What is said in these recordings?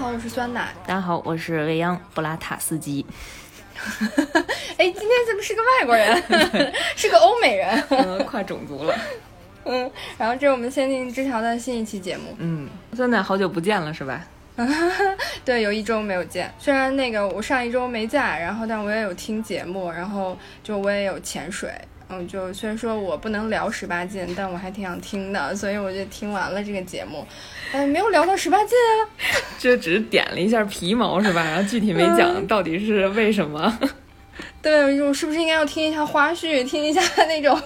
好，我是酸奶。大家好，我是未央布拉塔斯基。哎，今天怎么是个外国人？是个欧美人，跨种族了。嗯，然后这是我们先进之桥的新一期节目。嗯，酸奶好久不见了，是吧？对，有一周没有见。虽然那个我上一周没在，然后但我也有听节目，然后就我也有潜水。嗯，就虽然说我不能聊十八禁，但我还挺想听的，所以我就听完了这个节目。哎，没有聊到十八禁啊，就只是点了一下皮毛是吧？然后具体没讲到底是为什么。对，我是不是应该要听一下花絮，听一下 那种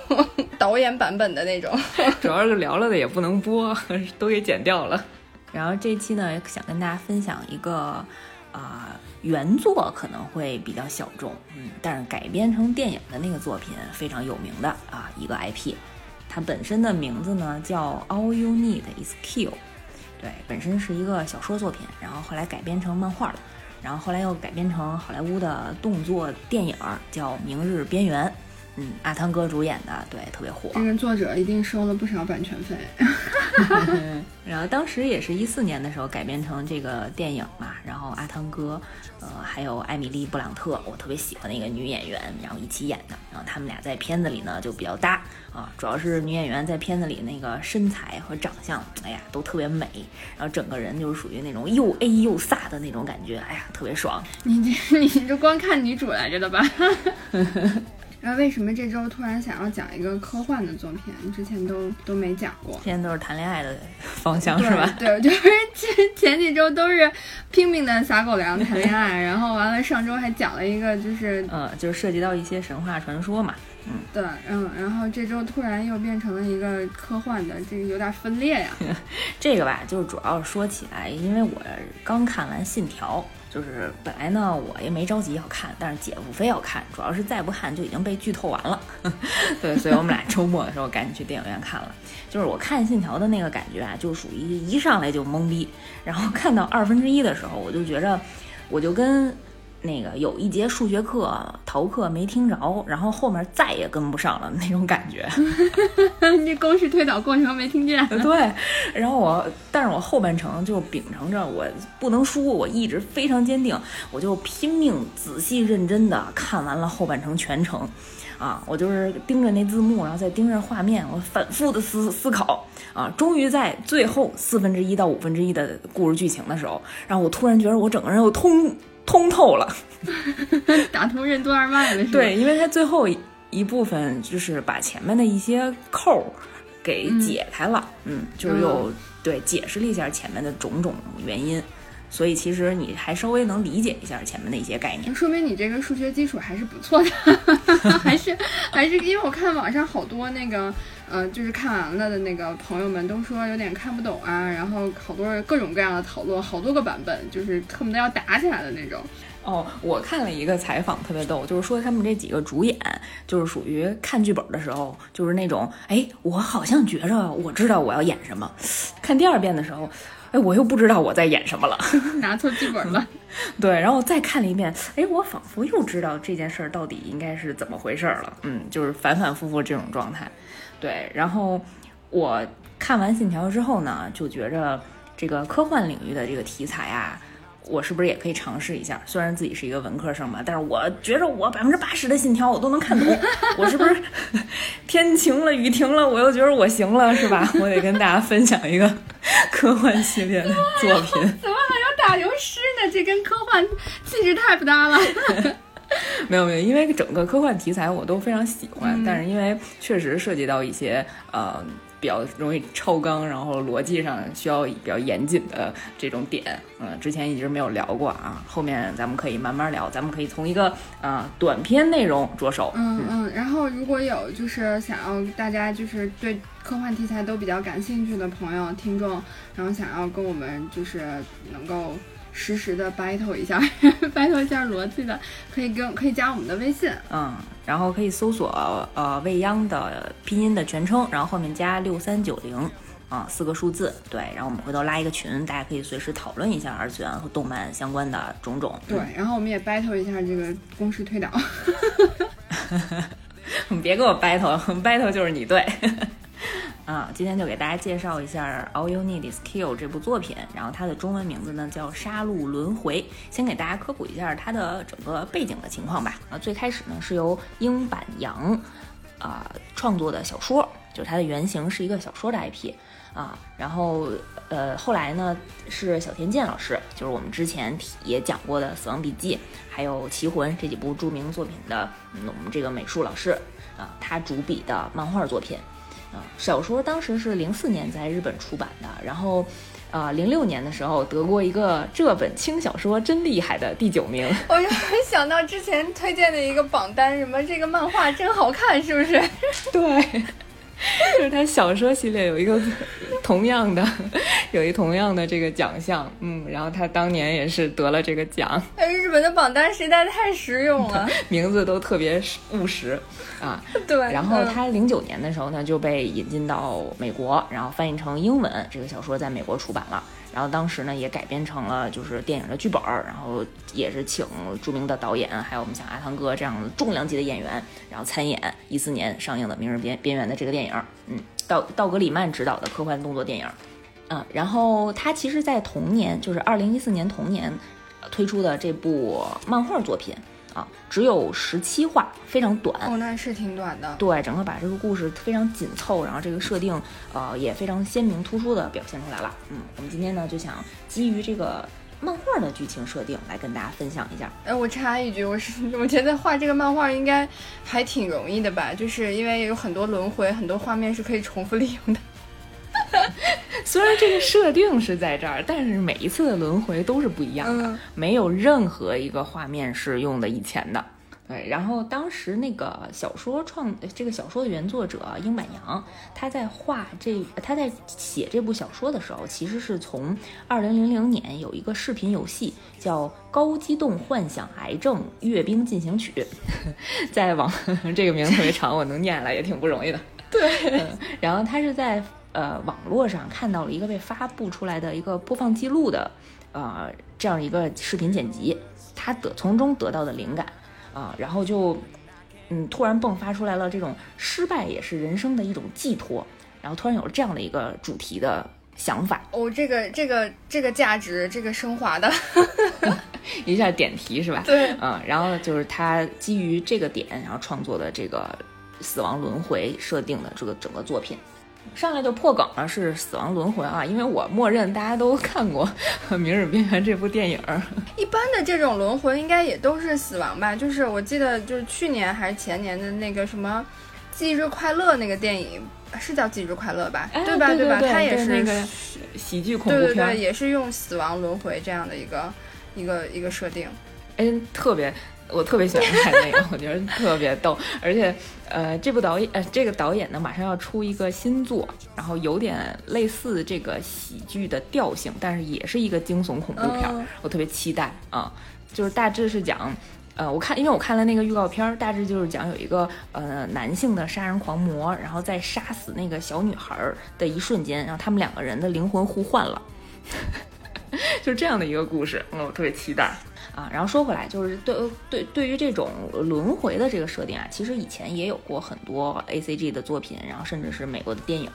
导演版本的那种？主要是聊了的也不能播，都给剪掉了。然后这期呢，想跟大家分享一个啊。原作可能会比较小众，嗯，但是改编成电影的那个作品非常有名的啊，一个 IP，它本身的名字呢叫 All You Need Is Kill，对，本身是一个小说作品，然后后来改编成漫画了，然后后来又改编成好莱坞的动作电影，叫《明日边缘》。嗯，阿汤哥主演的，对，特别火。这个作者一定收了不少版权费。然后当时也是一四年的时候改编成这个电影嘛，然后阿汤哥，呃，还有艾米丽·布朗特，我特别喜欢的一个女演员，然后一起演的。然后他们俩在片子里呢就比较搭啊，主要是女演员在片子里那个身材和长相，哎呀，都特别美。然后整个人就是属于那种又 A 又飒的那种感觉，哎呀，特别爽。你这 你这光看女主来着的吧？然后为什么这周突然想要讲一个科幻的作品？之前都都没讲过，现在都是谈恋爱的方向是吧？对，就是 前前几周都是拼命的撒狗粮谈恋爱，然后完了上周还讲了一个就是，呃，就是涉及到一些神话传说嘛。嗯，对，嗯，然后这周突然又变成了一个科幻的，这个有点分裂呀。这个吧，就是主要说起来，因为我刚看完《信条》。就是本来呢，我也没着急要看，但是姐夫非要看，主要是再不看就已经被剧透完了。对，所以我们俩周末的时候赶紧去电影院看了。就是我看《信条》的那个感觉啊，就属于一上来就懵逼，然后看到二分之一的时候，我就觉着，我就跟。那个有一节数学课逃课没听着，然后后面再也跟不上了那种感觉。你公式推导过程没听见？对，然后我，但是我后半程就秉承着我不能输，我一直非常坚定，我就拼命仔细认真的看完了后半程全程。啊，我就是盯着那字幕，然后再盯着画面，我反复的思思考。啊，终于在最后四分之一到五分之一的故事剧情的时候，然后我突然觉得我整个人又通。通透了，打通任督二脉了，对，因为它最后一部分就是把前面的一些扣给解开了，嗯，就是又对解释了一下前面的种种原因，所以其实你还稍微能理解一下前面的一些概念，说明你这个数学基础还是不错的，还是还是因为我看网上好多那个。呃，就是看完了的那个朋友们都说有点看不懂啊，然后好多各种各样的讨论，好多个版本，就是恨不得要打起来的那种。哦，我看了一个采访，特别逗，就是说他们这几个主演就是属于看剧本的时候，就是那种，哎，我好像觉着我知道我要演什么，看第二遍的时候，哎，我又不知道我在演什么了，拿错剧本了。对，然后再看了一遍，哎，我仿佛又知道这件事儿到底应该是怎么回事了。嗯，就是反反复复这种状态。对，然后我看完《信条》之后呢，就觉着这个科幻领域的这个题材啊，我是不是也可以尝试一下？虽然自己是一个文科生吧，但是我觉着我百分之八十的《信条》我都能看懂。我是不是天晴了，雨停了，我又觉得我行了，是吧？我得跟大家分享一个科幻系列的作品。怎么还有打油诗呢？这跟科幻气质太不搭了。没有没有，因为整个科幻题材我都非常喜欢，但是因为确实涉及到一些呃比较容易超纲，然后逻辑上需要比较严谨的这种点，嗯，之前一直没有聊过啊，后面咱们可以慢慢聊，咱们可以从一个呃短篇内容着手，嗯嗯，然后如果有就是想要大家就是对科幻题材都比较感兴趣的朋友听众，然后想要跟我们就是能够。实时的 battle 一下，battle 一下逻辑的，可以跟可以加我们的微信，嗯，然后可以搜索呃未央的拼音的全称，然后后面加六三九零，啊，四个数字，对，然后我们回头拉一个群，大家可以随时讨论一下二次元和动漫相关的种种，对，然后我们也 battle 一下这个公式推导，你别给我 battle，battle 就是你对。啊，今天就给大家介绍一下《All You Need Is Kill》这部作品，然后它的中文名字呢叫《杀戮轮回》。先给大家科普一下它的整个背景的情况吧。啊，最开始呢是由英版洋啊创作的小说，就是它的原型是一个小说的 IP 啊，然后。呃，后来呢是小田健老师，就是我们之前也讲过的《死亡笔记》还有《棋魂》这几部著名作品的我们这个美术老师啊，他主笔的漫画作品啊，小说当时是零四年在日本出版的，然后啊零六年的时候得过一个这本轻小说真厉害的第九名。我就想到之前推荐的一个榜单，什么这个漫画真好看，是不是？对。就是他小说系列有一个同样的，有一同样的这个奖项，嗯，然后他当年也是得了这个奖。哎，日本的榜单实在太实用了，名字都特别务实啊。对。然后他零九年的时候呢，就被引进到美国，然后翻译成英文，这个小说在美国出版了。然后当时呢，也改编成了就是电影的剧本儿，然后也是请著名的导演，还有我们像阿汤哥这样的重量级的演员，然后参演一四年上映的《明日边边缘》的这个电影，嗯，道道格里曼执导的科幻动作电影，嗯，然后他其实在同年，就是二零一四年同年推出的这部漫画作品。啊，只有十七话，非常短哦，那是挺短的。对，整个把这个故事非常紧凑，然后这个设定，呃，也非常鲜明突出的表现出来了。嗯，我们今天呢就想基于这个漫画的剧情设定来跟大家分享一下。哎，我插一句，我是 我觉得画这个漫画应该还挺容易的吧，就是因为有很多轮回，很多画面是可以重复利用的。虽然这个设定是在这儿，但是每一次的轮回都是不一样的，没有任何一个画面是用的以前的。对，然后当时那个小说创这个小说的原作者英坂洋，他在画这他在写这部小说的时候，其实是从二零零零年有一个视频游戏叫《高机动幻想癌症阅兵进行曲》，在网 这个名字特别长，我能念来也挺不容易的。对，然后他是在。呃，网络上看到了一个被发布出来的一个播放记录的，呃，这样一个视频剪辑，他得从中得到的灵感，啊，然后就，嗯，突然迸发出来了这种失败也是人生的一种寄托，然后突然有了这样的一个主题的想法。哦，这个这个这个价值，这个升华的，一下点题是吧？对，嗯，然后就是他基于这个点，然后创作的这个死亡轮回设定的这个整个作品。上来就破梗了，是死亡轮回啊！因为我默认大家都看过《明日边缘》这部电影。一般的这种轮回应该也都是死亡吧？就是我记得，就是去年还是前年的那个什么《忌日快乐》那个电影，是叫《忌日快乐》吧？对吧？对吧？它也是那个喜剧恐怖片，对对对，也是用死亡轮回这样的一个一个一个设定。哎，特别。我特别喜欢看那个，我觉得特别逗，而且，呃，这部导演，呃，这个导演呢，马上要出一个新作，然后有点类似这个喜剧的调性，但是也是一个惊悚恐怖片，我特别期待啊。就是大致是讲，呃，我看，因为我看了那个预告片，大致就是讲有一个呃男性的杀人狂魔，然后在杀死那个小女孩的一瞬间，然后他们两个人的灵魂互换了，就是这样的一个故事，嗯我特别期待。啊，然后说回来，就是对对对于这种轮回的这个设定啊，其实以前也有过很多 A C G 的作品，然后甚至是美国的电影，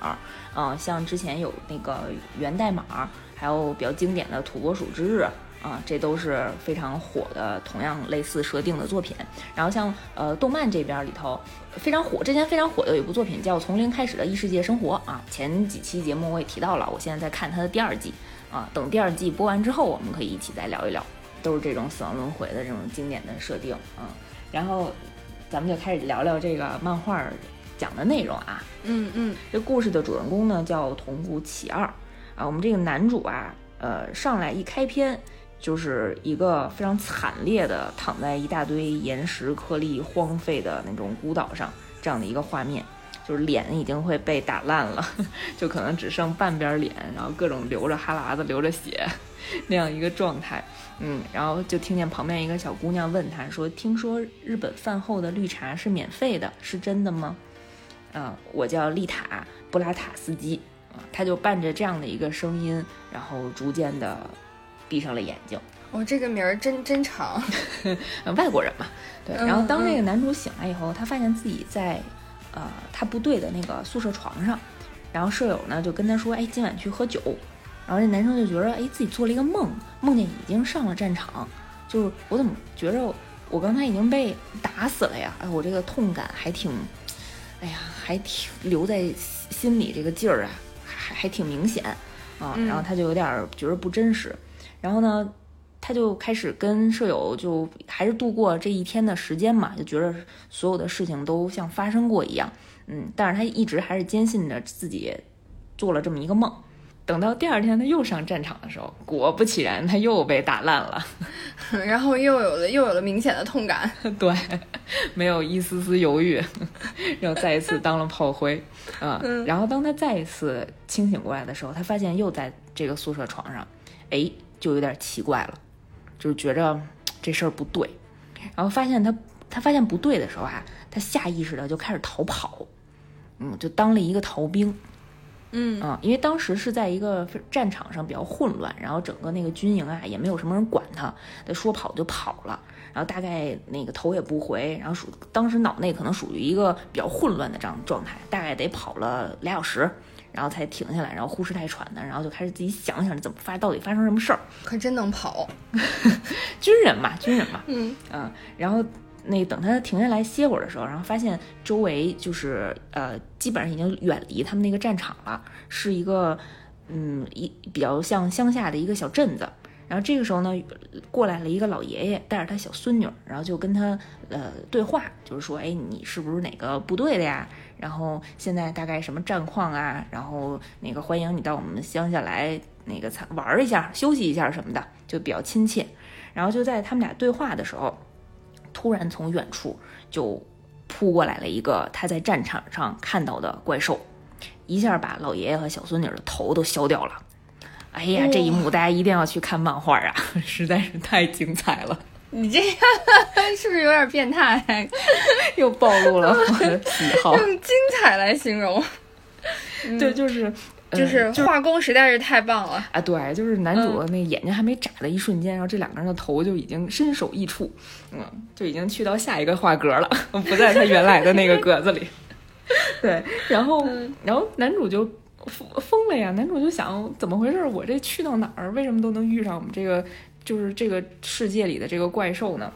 啊，像之前有那个源代码，还有比较经典的土拨鼠之日，啊，这都是非常火的，同样类似设定的作品。然后像呃动漫这边里头非常火，之前非常火的有一部作品叫《从零开始的异世界生活》啊，前几期节目我也提到了，我现在在看它的第二季，啊，等第二季播完之后，我们可以一起再聊一聊。都是这种死亡轮回的这种经典的设定，嗯，然后咱们就开始聊聊这个漫画讲的内容啊，嗯嗯，这故事的主人公呢叫桐谷启二啊，我们这个男主啊，呃，上来一开篇就是一个非常惨烈的躺在一大堆岩石颗粒荒废的那种孤岛上这样的一个画面，就是脸已经会被打烂了，就可能只剩半边脸，然后各种流着哈喇子、流着血 那样一个状态。嗯，然后就听见旁边一个小姑娘问他说：“听说日本饭后的绿茶是免费的，是真的吗？”啊，我叫丽塔·布拉塔斯基啊，他就伴着这样的一个声音，然后逐渐的闭上了眼睛。哦，这个名儿真真长，外国人嘛。对，然后当那个男主醒来以后，他发现自己在呃他部队的那个宿舍床上，然后舍友呢就跟他说，哎，今晚去喝酒。然后这男生就觉得，哎，自己做了一个梦，梦见已经上了战场，就是我怎么觉着我刚才已经被打死了呀？哎，我这个痛感还挺，哎呀，还挺留在心里这个劲儿啊，还还挺明显啊。然后他就有点觉得不真实，然后呢，他就开始跟舍友就还是度过这一天的时间嘛，就觉得所有的事情都像发生过一样，嗯，但是他一直还是坚信着自己做了这么一个梦。等到第二天他又上战场的时候，果不其然，他又被打烂了，然后又有了又有了明显的痛感，对，没有一丝丝犹豫，然后再一次当了炮灰，啊，然后当他再一次清醒过来的时候，他发现又在这个宿舍床上，哎，就有点奇怪了，就是觉着这事儿不对，然后发现他他发现不对的时候啊，他下意识的就开始逃跑，嗯，就当了一个逃兵。嗯。啊，因为当时是在一个战场上比较混乱，然后整个那个军营啊也没有什么人管他，他说跑就跑了，然后大概那个头也不回，然后属当时脑内可能属于一个比较混乱的这样状态，大概得跑了俩小时，然后才停下来，然后呼哧带喘的，然后就开始自己想想怎么发到底发生什么事儿，可真能跑，军人嘛，军人嘛，嗯。嗯，然后。那等他停下来歇会儿的时候，然后发现周围就是呃，基本上已经远离他们那个战场了，是一个嗯一比较像乡下的一个小镇子。然后这个时候呢，过来了一个老爷爷，带着他小孙女，然后就跟他呃对话，就是说，哎，你是不是哪个部队的呀？然后现在大概什么战况啊？然后那个欢迎你到我们乡下来那个参玩一下、休息一下什么的，就比较亲切。然后就在他们俩对话的时候。突然从远处就扑过来了一个他在战场上看到的怪兽，一下把老爷爷和小孙女的头都削掉了。哎呀，这一幕大家一定要去看漫画啊，实在是太精彩了。你这样是不是有点变态？又暴露了我的喜好。用精彩来形容，对，就是。就是画工实在是太棒了啊！对，就是男主那眼睛还没眨的一瞬间，然后这两个人的头就已经身首异处，嗯，就已经去到下一个画格了，不在他原来的那个格子里。对，然后，然后男主就疯疯了呀！男主就想，怎么回事？我这去到哪儿？为什么都能遇上我们这个，就是这个世界里的这个怪兽呢？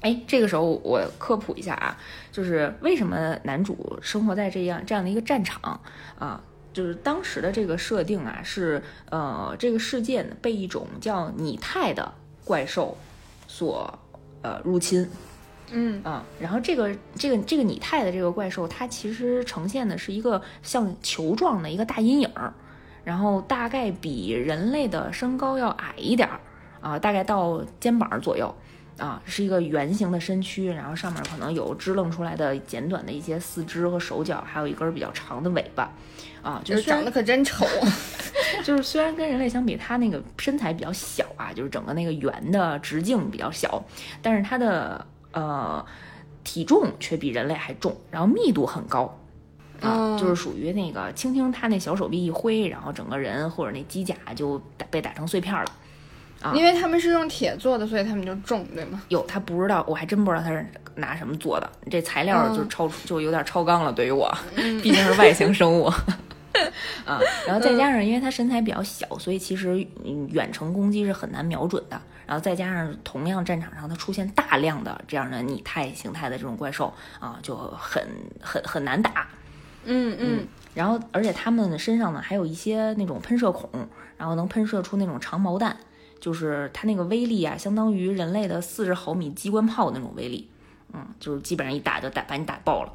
哎，这个时候我科普一下啊，就是为什么男主生活在这样这样的一个战场啊？就是当时的这个设定啊，是呃，这个世界被一种叫拟态的怪兽所呃入侵，嗯啊，然后这个这个这个拟态的这个怪兽，它其实呈现的是一个像球状的一个大阴影，然后大概比人类的身高要矮一点儿啊，大概到肩膀左右。啊，是一个圆形的身躯，然后上面可能有支棱出来的简短的一些四肢和手脚，还有一根比较长的尾巴，啊，就是长得可真丑。就是虽然跟人类相比，它那个身材比较小啊，就是整个那个圆的直径比较小，但是它的呃体重却比人类还重，然后密度很高，啊，就是属于那个轻轻他那小手臂一挥，然后整个人或者那机甲就打被打成碎片了。啊，因为他们是用铁做的，所以他们就重，对吗？有他不知道，我还真不知道他是拿什么做的。这材料就超就有点超纲了，对于我，毕竟是外星生物啊。然后再加上，因为他身材比较小，所以其实远程攻击是很难瞄准的。然后再加上同样战场上它出现大量的这样的拟态形态的这种怪兽啊，就很很很难打。嗯嗯。然后而且他们身上呢还有一些那种喷射孔，然后能喷射出那种长毛弹。就是它那个威力啊，相当于人类的四十毫米机关炮那种威力，嗯，就是基本上一打就打把你打爆了。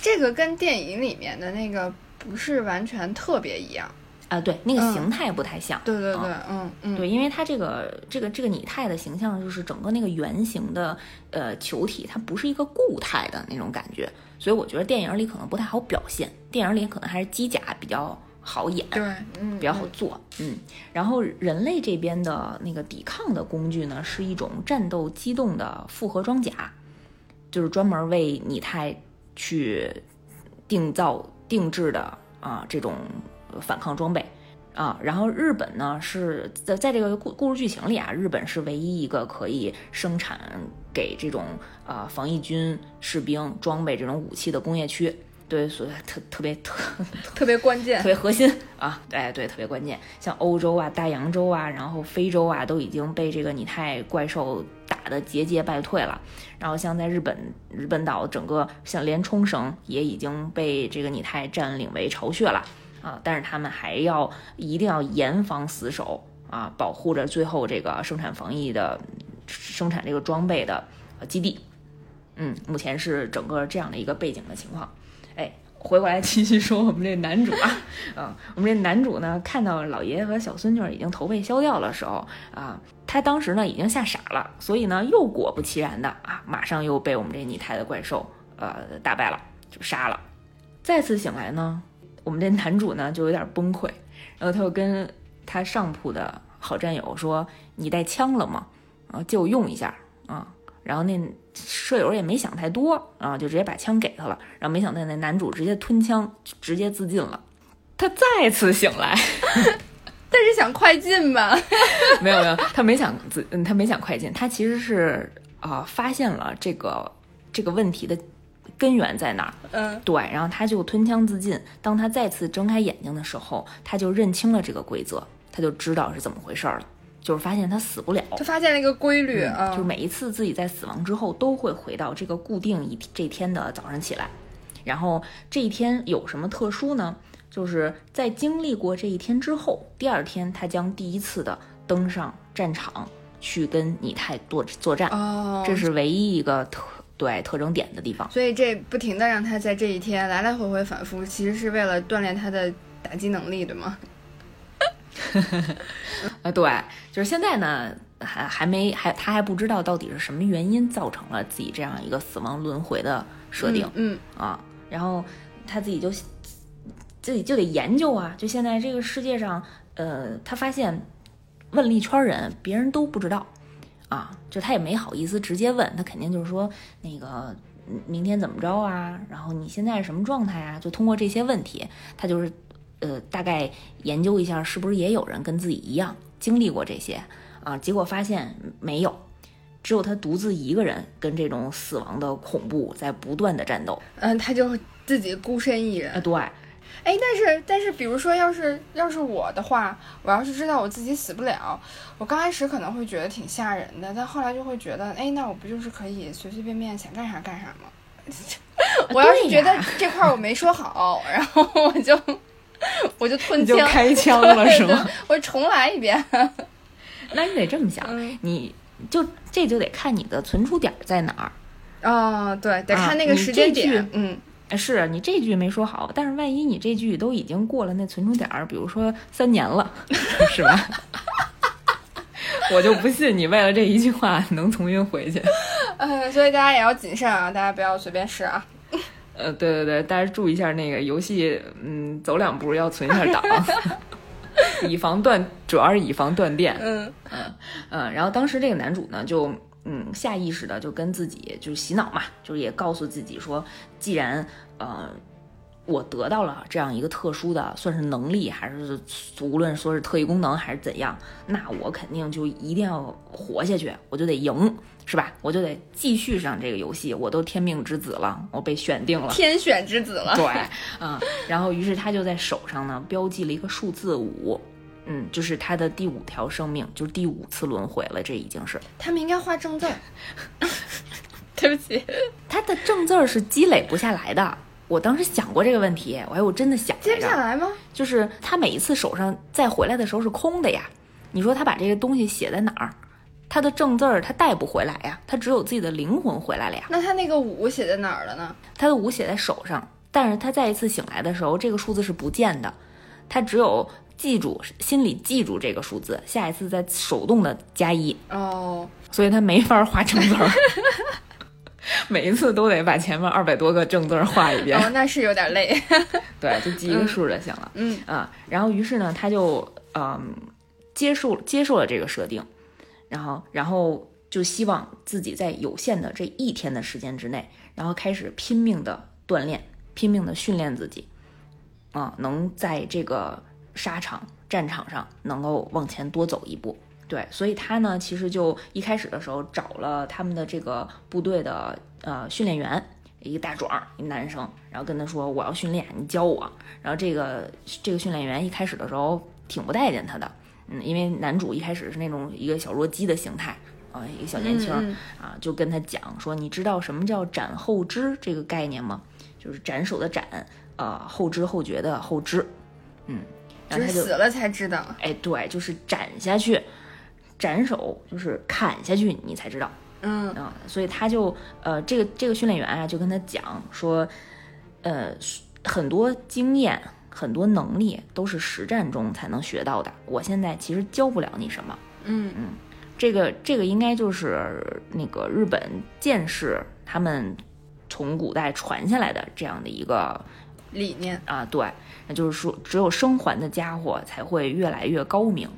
这个跟电影里面的那个不是完全特别一样啊，对，那个形态不太像。对对对，嗯嗯，对，因为它这个这个这个拟态的形象就是整个那个圆形的呃球体，它不是一个固态的那种感觉，所以我觉得电影里可能不太好表现，电影里可能还是机甲比较。好演，对，嗯，比较好做，嗯。然后人类这边的那个抵抗的工具呢，是一种战斗机动的复合装甲，就是专门为拟态去定造定制的啊这种反抗装备啊。然后日本呢是在在这个故故事剧情里啊，日本是唯一一个可以生产给这种啊防疫军士兵装备这种武器的工业区。对，所以特特别特特别关键特。别核心啊，哎对，特别关键。像欧洲啊、大洋洲啊，然后非洲啊，都已经被这个拟态怪兽打得节节败退了。然后像在日本日本岛，整个像连冲绳也已经被这个拟态占领为巢穴了啊。但是他们还要一定要严防死守啊，保护着最后这个生产防疫的生产这个装备的基地。嗯，目前是整个这样的一个背景的情况。哎，回过来继续说我们这男主啊，嗯，我们这男主呢，看到老爷爷和小孙女已经头被削掉的时候啊，他当时呢已经吓傻了，所以呢又果不其然的啊，马上又被我们这拟态的怪兽呃打败了，就杀了。再次醒来呢，我们这男主呢就有点崩溃，然后他又跟他上铺的好战友说：“你带枪了吗？啊，借我用一下啊。”然后那舍友也没想太多啊，就直接把枪给他了。然后没想到那男主直接吞枪，直接自尽了。他再次醒来，但是想快进吧？没有没有，他没想自，嗯，他没想快进，他其实是啊、发现了这个这个问题的根源在哪儿。嗯，对，然后他就吞枪自尽。当他再次睁开眼睛的时候，他就认清了这个规则，他就知道是怎么回事儿了，就是发现他死不了。就发现了一个规律啊，就是每一次自己在死亡之后，都会回到这个固定一这天的早上起来。然后这一天有什么特殊呢？就是在经历过这一天之后，第二天他将第一次的登上战场去跟拟态作作战，哦，这是唯一一个特对特征点的地方。所以这不停的让他在这一天来来回回反复，其实是为了锻炼他的打击能力，对吗？啊，对，就是现在呢，还还没还他还不知道到底是什么原因造成了自己这样一个死亡轮回的设定。嗯，啊，然后他自己就自己就得研究啊，就现在这个世界上，呃，他发现问了一圈人，别人都不知道啊，就他也没好意思直接问，他肯定就是说那个嗯明天怎么着啊，然后你现在是什么状态啊，就通过这些问题，他就是呃大概研究一下是不是也有人跟自己一样经历过这些啊，结果发现没有。只有他独自一个人跟这种死亡的恐怖在不断的战斗。嗯，他就自己孤身一人啊，。对，哎，但是但是，比如说，要是要是我的话，我要是知道我自己死不了，我刚开始可能会觉得挺吓人的，但后来就会觉得，哎，那我不就是可以随随便便想干啥干啥吗？我要是觉得这块儿我没说好，然后我就 我就吞你就枪，开枪了 是吗？我重来一遍。那你得这么想，嗯你就这就得看你的存储点在哪儿。哦，对，得啊看那个时间点。嗯，是你这句没说好，但是万一你这句都已经过了那存储点儿，比如说三年了，是吧？我就不信你为了这一句话能重新回去。嗯，所以大家也要谨慎啊，大家不要随便试啊。呃，对对对，大家注意一下那个游戏，嗯，走两步要存一下档，以防断，主要是以防断电。嗯嗯，然后当时这个男主呢，就嗯下意识的就跟自己就是洗脑嘛，就是也告诉自己说，既然呃我得到了这样一个特殊的算是能力，还是无论说是特异功能还是怎样，那我肯定就一定要活下去，我就得赢，是吧？我就得继续上这个游戏，我都天命之子了，我被选定了。天选之子了。对，嗯、然后于是他就在手上呢标记了一个数字五，嗯，就是他的第五条生命，就是第五次轮回了，这已经是他们应该画正字儿。对不起，他的正字儿是积累不下来的。我当时想过这个问题，我还我真的想接不下来吗？就是他每一次手上再回来的时候是空的呀。你说他把这个东西写在哪儿？他的正字儿他带不回来呀，他只有自己的灵魂回来了呀。那他那个五写在哪儿了呢？他的五写在手上，但是他再一次醒来的时候，这个数字是不见的，他只有记住心里记住这个数字，下一次再手动的加一，哦，所以他没法画正字儿，每一次都得把前面二百多个正字儿画一遍，哦，那是有点累。对，就记一个数就行了。嗯啊，然后于是呢，他就嗯接受接受了这个设定，然后然后就希望自己在有限的这一天的时间之内，然后开始拼命的锻炼，拼命的训练自己，啊，能在这个沙场战场上能够往前多走一步。对，所以他呢，其实就一开始的时候找了他们的这个部队的呃训练员，一个大壮儿，一男生，然后跟他说我要训练，你教我。然后这个这个训练员一开始的时候挺不待见他的，嗯，因为男主一开始是那种一个小弱鸡的形态啊，一个小年轻、啊，就跟他讲说，你知道什么叫斩后知这个概念吗？就是斩首的斩，呃，后知后觉的后知，嗯，然后他就死了才知道。哎，对，就是斩下去，斩首就是砍下去，你才知道嗯啊、所以他就呃，这个这个训练员啊，就跟他讲说，呃，很多经验、很多能力都是实战中才能学到的。我现在其实教不了你什么，嗯嗯这个这个应该就是那个日本剑士他们从古代传下来的这样的一个理念啊，对，那就是说，只有生还的家伙才会越来越高明。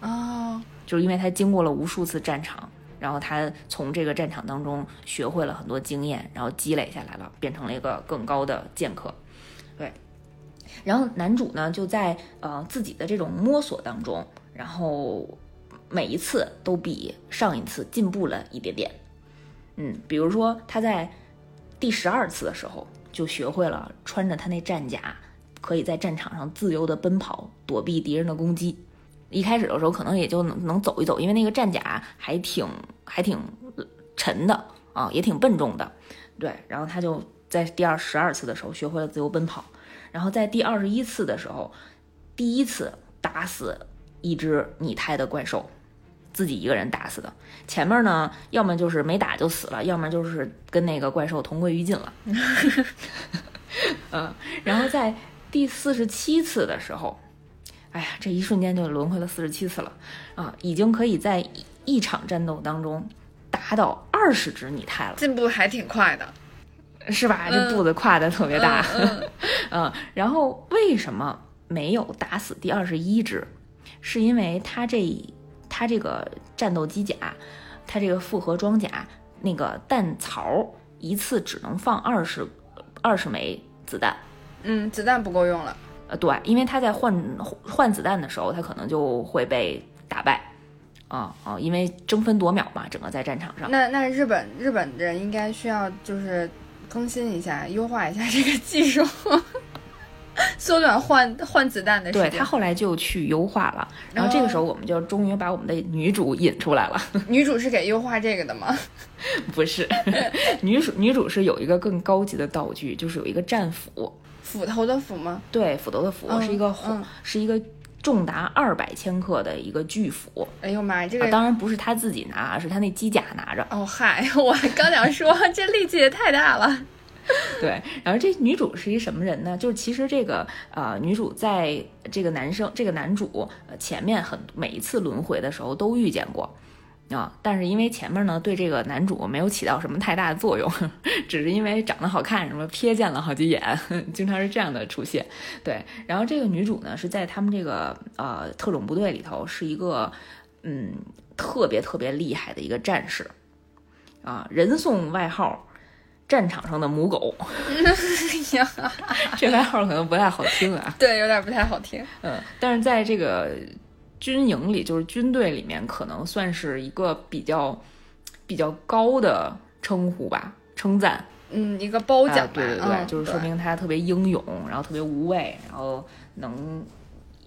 哦，就是因为他经过了无数次战场，然后他从这个战场当中学会了很多经验，然后积累下来了，变成了一个更高的剑客。对，然后男主呢就在呃自己的这种摸索当中，然后每一次都比上一次进步了一点点。嗯，比如说他在第十二次的时候就学会了穿着他那战甲，可以在战场上自由的奔跑，躲避敌人的攻击。一开始的时候可能也就能能走一走，因为那个战甲还挺还挺沉的啊，也挺笨重的。对，然后他就在第二十二次的时候学会了自由奔跑，然后在第二十一次的时候，第一次打死一只拟态的怪兽，自己一个人打死的。前面呢，要么就是没打就死了，要么就是跟那个怪兽同归于尽了。嗯，然后在第四十七次的时候，哎呀，这一瞬间就轮回了四十七次了啊！已经可以在一一场战斗当中打倒二十只拟态了，进步还挺快的。是吧？这步子跨的特别大，嗯 嗯。然后为什么没有打死第二十一只？是因为他这他这个战斗机甲，他这个复合装甲那个弹槽一次只能放二十二十枚子弹。嗯，子弹不够用了。呃，对，因为他在换换子弹的时候，他可能就会被打败，啊、啊、因为争分夺秒嘛，整个在战场上。那那日本日本人应该需要就是更新一下、优化一下 这个技术，缩短换换子弹的时间。对他后来就去优化了，然后这个时候我们就终于把我们的女主引出来了。女主是给优化这个的吗？不是，女主女主是有一个更高级的道具，就是有一个战斧，斧头的斧吗？对，斧头的斧、嗯是一个、嗯是一个重达二百千克的一个巨斧、哎呦妈呀，这啊，个、当然不是他自己拿，是他那机甲拿着。哦嗨，我刚想说这力气也太大了。对，然后这女主是一什么人呢？就是其实这个呃女主在这个男生这个男主呃前面很每一次轮回的时候都遇见过。啊，但是因为前面呢对这个男主没有起到什么太大的作用，只是因为长得好看，什么瞥见了好几眼，经常是这样的出现。对，然后这个女主呢是在他们这个呃特种部队里头是一个嗯特别特别厉害的一个战士，啊，人送外号战场上的母狗。这外号可能不太好听啊，对，有点不太好听。嗯，但是在这个军营里，就是军队里面，可能算是一个比较比较高的称呼吧，称赞。嗯，一个褒奖、啊对对对，嗯就是说明他特别英勇，然后特别无畏，然后能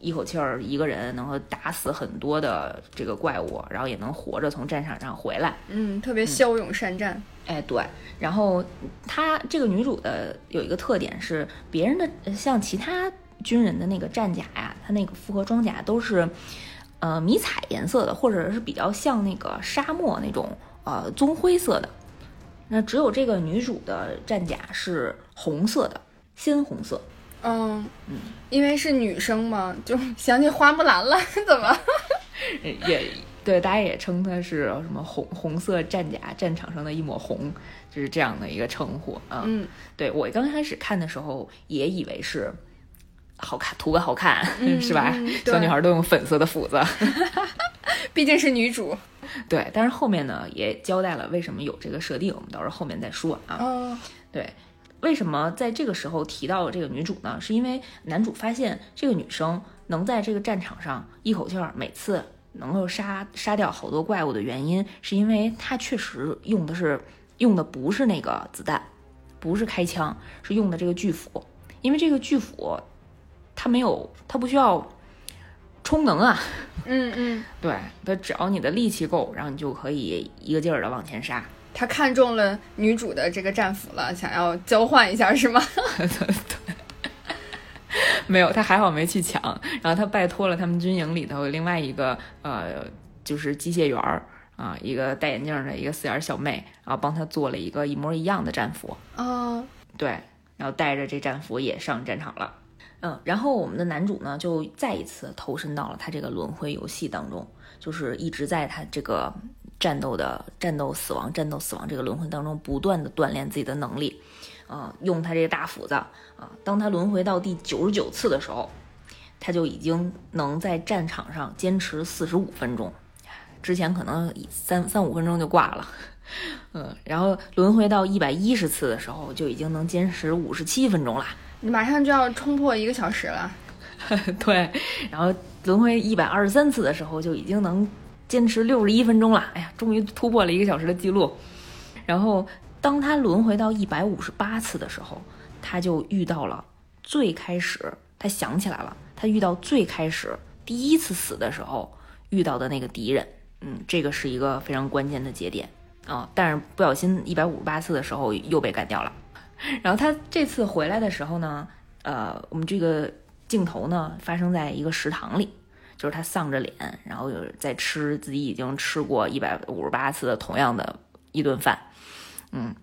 一口气儿一个人能够打死很多的这个怪物，然后也能活着从战场上回来。嗯，特别骁勇善战。哎，对，然后她这个女主的有一个特点是，别人的呃像其他军人的那个战甲呀，它那个复合装甲都是呃迷彩颜色的，或者是比较像那个沙漠那种呃棕灰色的。那只有这个女主的战甲是红色的，鲜红色。嗯嗯因为是女生嘛，就想起花木兰了，怎么？呃 也对，大家也称她是什么红红色战甲，战场上的一抹红，就是这样的一个称呼啊。嗯对我刚开始看的时候也以为是好看，图个好看、是吧？小女孩都用粉色的斧子，毕竟是女主。对。但是后面呢也交代了为什么有这个设定，我们到时候后面再说啊。哦，对，为什么在这个时候提到这个女主呢？是因为男主发现这个女生能在这个战场上一口气儿每次能够杀杀掉好多怪物的原因，是因为她确实用的是用的不是那个子弹，不是开枪，是用的这个巨斧，因为这个巨斧它没有，它不需要充能啊。嗯嗯，对，它只要你的力气够，然后你就可以一个劲儿的往前杀。他看中了女主的这个战斧了，想要交换一下是吗？对对，没有，他还好没去抢，然后他拜托了他们军营里头另外一个呃，就是机械员儿啊，一个戴眼镜的一个四眼小妹，然后帮他做了一个一模一样的战斧。哦，对，然后带着这战斧也上战场了。嗯，然后我们的男主呢，就再一次投身到了他这个轮回游戏当中，就是一直在他这个战斗的战斗死亡、战斗死亡这个轮回当中，不断的锻炼自己的能力。啊、用他这个大斧子啊，当他轮回到第九十九次的时候，他就已经能在战场上坚持四十五分钟，之前可能三三五分钟就挂了。嗯，然后轮回到一百一十次的时候，就已经能坚持五十七分钟了。马上就要冲破一个小时了。对，然后轮回一百二十三次的时候，就已经能坚持六十一分钟了。哎呀，终于突破了一个小时的记录。然后，当他轮回到一百五十八次的时候，他就遇到了最开始，他想起来了，他遇到最开始第一次死的时候遇到的那个敌人。嗯，这个是一个非常关键的节点啊、但是不小心一百五十八次的时候又被干掉了。然后他这次回来的时候呢，呃，我们这个镜头呢发生在一个食堂里，就是他丧着脸，然后有在吃自己已经吃过一百五十八次的同样的一顿饭。嗯，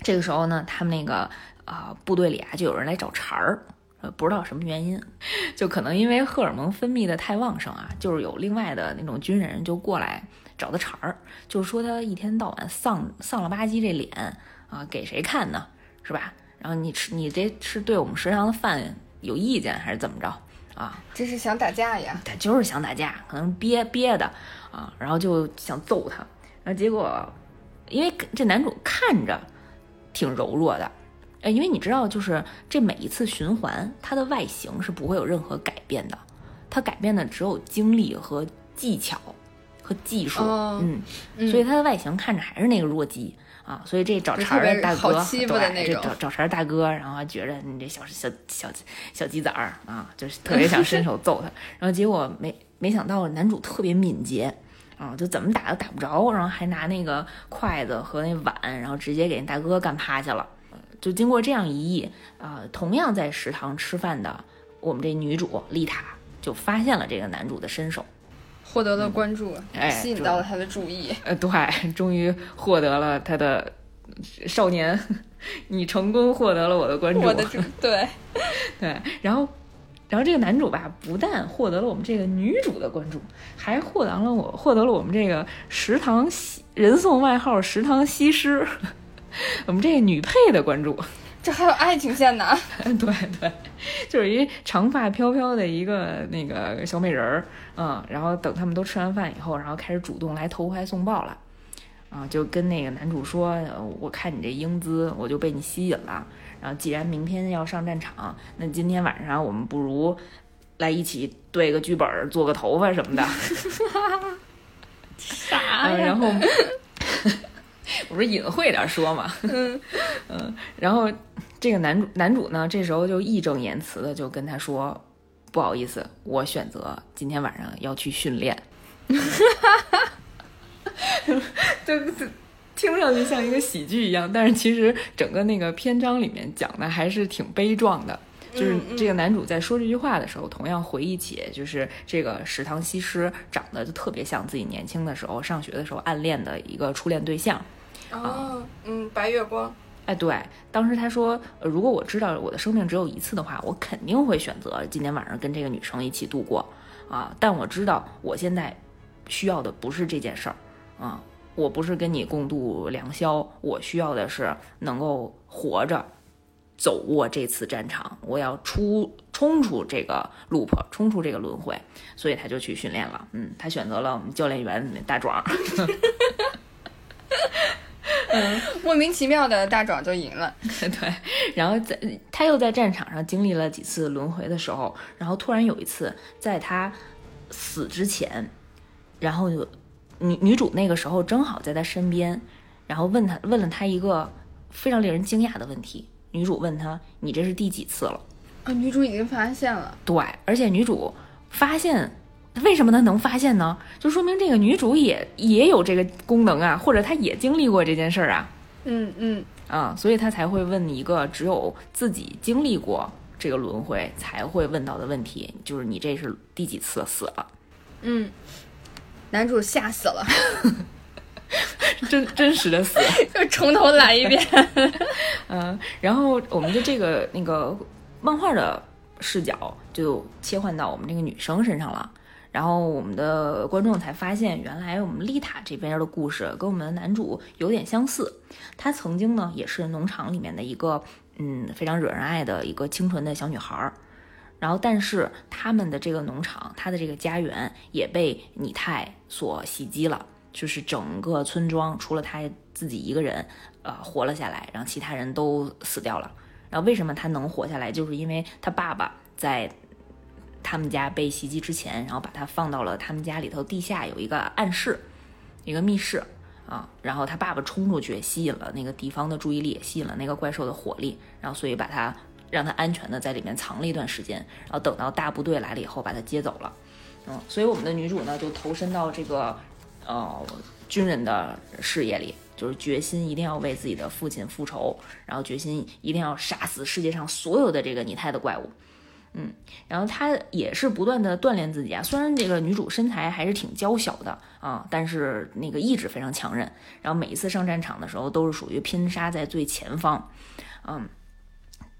这个时候呢，他们那个啊、部队里啊就有人来找茬儿。不知道什么原因，就可能因为荷尔蒙分泌的太旺盛啊，就是有另外的那种军人就过来找他茬儿，就是说他一天到晚丧丧了吧唧这脸啊，给谁看呢？是吧？然后你吃你这是对我们食堂的饭有意见还是怎么着啊？这是想打架呀？他就是想打架，可能憋憋的啊，然后就想揍他，然后结果因为这男主看着挺柔弱的，呃，因为你知道，就是这每一次循环，它的外形是不会有任何改变的，它改变的只有精力和技巧和技术，哦嗯，嗯所以它的外形看着还是那个弱鸡啊，所以这找茬儿的大哥，这找找茬儿大哥，然后还觉着你这小小小小鸡崽儿啊，就是特别想伸手揍他，然后结果没没想到男主特别敏捷。啊，就怎么打都打不着，然后还拿那个筷子和那碗，然后直接给那大哥干趴下了。就经过这样一役，呃，同样在食堂吃饭的我们这女主丽塔就发现了这个男主的身手，获得了关注，哎吸引到了他的注意。呃，对，终于获得了他的少年，你成功获得了我的关注。我的注对，对，然后，然后这个男主吧，不但获得了我们这个女主的关注，还获得了我获得了我们这个食堂西人送外号“食堂西施 ”，我们这个女配的关注。这还有爱情线呢。对对，就是一长发飘飘的一个那个小美人儿，嗯，然后等他们都吃完饭以后，然后开始主动来投怀送抱了，啊，就跟那个男主说，呃我看你这英姿，我就被你吸引了，然后既然明天要上战场，那今天晚上我们不如来一起对个剧本儿，做个头发什么的，啥 嗯，然后我不是隐晦点儿说嘛，嗯 嗯，然后这个男主男主呢，这时候就义正言辞的就跟他说：“不好意思，我选择今天晚上要去训练。”就听上去像一个喜剧一样，但是其实整个那个篇章里面讲的还是挺悲壮的。就是这个男主在说这句话的时候，同样回忆起就是这个食堂西施长得就特别像自己年轻的时候上学的时候暗恋的一个初恋对象。哦，嗯，白月光。哎，对，当时他说，呃如果我知道我的生命只有一次的话，我肯定会选择今天晚上跟这个女生一起度过啊。但我知道我现在需要的不是这件事儿啊，我不是跟你共度良宵，我需要的是能够活着走过这次战场，我要出冲出这个 loop，冲出这个轮回，所以他就去训练了。嗯，他选择了我们教练员大壮。嗯莫名其妙的大壮就赢了。对，然后在他又在战场上经历了几次轮回的时候，然后突然有一次，在他死之前，然后就女女主那个时候正好在他身边，然后问他问了他一个非常令人惊讶的问题。女主问他：“你这是第几次了？”啊，女主已经发现了。对，而且女主发现，为什么她能发现呢？就说明这个女主也也有这个功能啊，或者她也经历过这件事儿啊。嗯嗯啊，所以她才会问你一个只有自己经历过这个轮回才会问到的问题，就是你这是第几次死了？嗯，男主吓死了，真真实的死。就从头来一遍。嗯，然后我们的这个那个漫画的视角就切换到我们这个女生身上了，然后我们的观众才发现，原来我们丽塔这边的故事跟我们的男主有点相似。她曾经呢也是农场里面的一个嗯非常惹人爱的一个清纯的小女孩儿，然后但是他们的这个农场，她的这个家园也被拟态所袭击了，就是整个村庄除了她自己一个人呃活了下来，然后其他人都死掉了。然后为什么她能活下来，就是因为她爸爸在他们家被袭击之前，然后把她放到了他们家里头地下有一个暗室，一个密室啊。然后他爸爸冲出去，吸引了那个敌方的注意力，吸引了那个怪兽的火力，然后所以把他让他安全的在里面藏了一段时间，然后等到大部队来了以后把他接走了。嗯，所以我们的女主呢就投身到这个呃军人的事业里，就是决心一定要为自己的父亲复仇，然后决心一定要杀死世界上所有的这个拟态的怪物。嗯，然后她也是不断的锻炼自己啊。虽然这个女主身材还是挺娇小的啊，但是那个意志非常强韧。然后每一次上战场的时候，都是属于拼杀在最前方。嗯，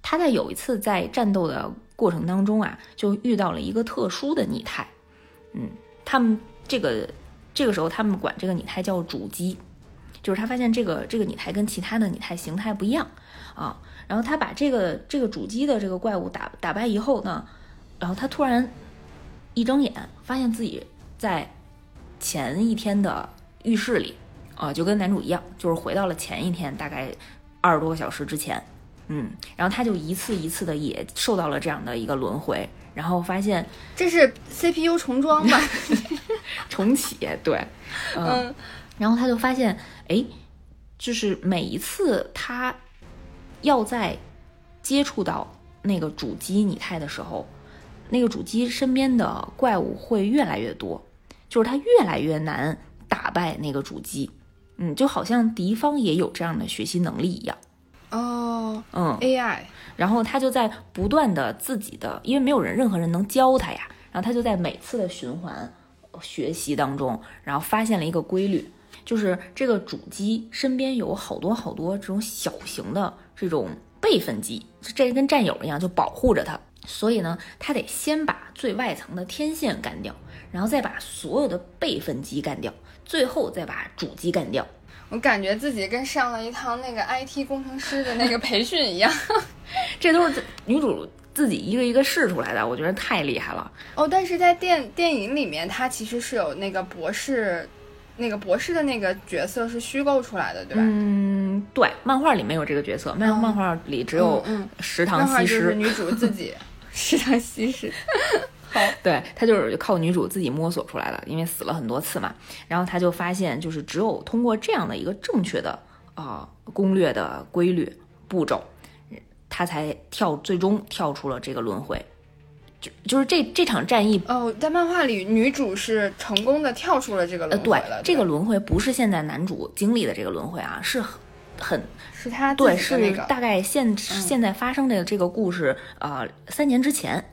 她在有一次在战斗的过程当中啊，就遇到了一个特殊的拟态。嗯，他们这个这个时候他们管这个拟态叫主机，就是他发现这个这个拟态跟其他的拟态形态不一样啊。然后他把这个这个主机的这个怪物打打败以后呢，然后他突然一睁眼，发现自己在前一天的浴室里啊，就跟男主一样，就是回到了前一天大概二十多个小时之前，嗯，然后他就一次一次的也受到了这样的一个轮回，然后发现这是 CPU 重装吧？重启，对，嗯，嗯然后他就发现，哎，就是每一次他要在接触到那个主机拟态的时候，那个主机身边的怪物会越来越多，就是他越来越难打败那个主机。嗯，就好像敌方也有这样的学习能力一样。哦嗯，，AI，然后他就在不断的自己的，因为没有人任何人能教他呀，然后他就在每次的循环学习当中，然后发现了一个规律，就是这个主机身边有好多好多这种小型的这种备份机，这跟战友一样，就保护着他。所以呢，他得先把最外层的天线干掉，然后再把所有的备份机干掉，最后再把主机干掉。我感觉自己跟上了一堂那个 IT 工程师的那个培训一样。这都是女主自己一个一个试出来的，我觉得太厉害了。哦，但是在电电影里面，他其实是有那个博士，那个博士的那个角色是虚构出来的，对吧？嗯，对，漫画里没有这个角色，漫、哦漫画里只有嗯 食堂西施，女主自己食堂西施。好，对他就是靠女主自己摸索出来的，因为死了很多次嘛。然后他就发现，就是只有通过这样的一个正确的啊、攻略的规律步骤，他才跳最终跳出了这个轮回。就就是这这场战役哦，在漫画里，女主是成功的跳出了这个轮回了。，这个轮回不是现在男主经历的这个轮回啊，是很很是他对，是大概现、现在发生的这个故事，呃，三年之前，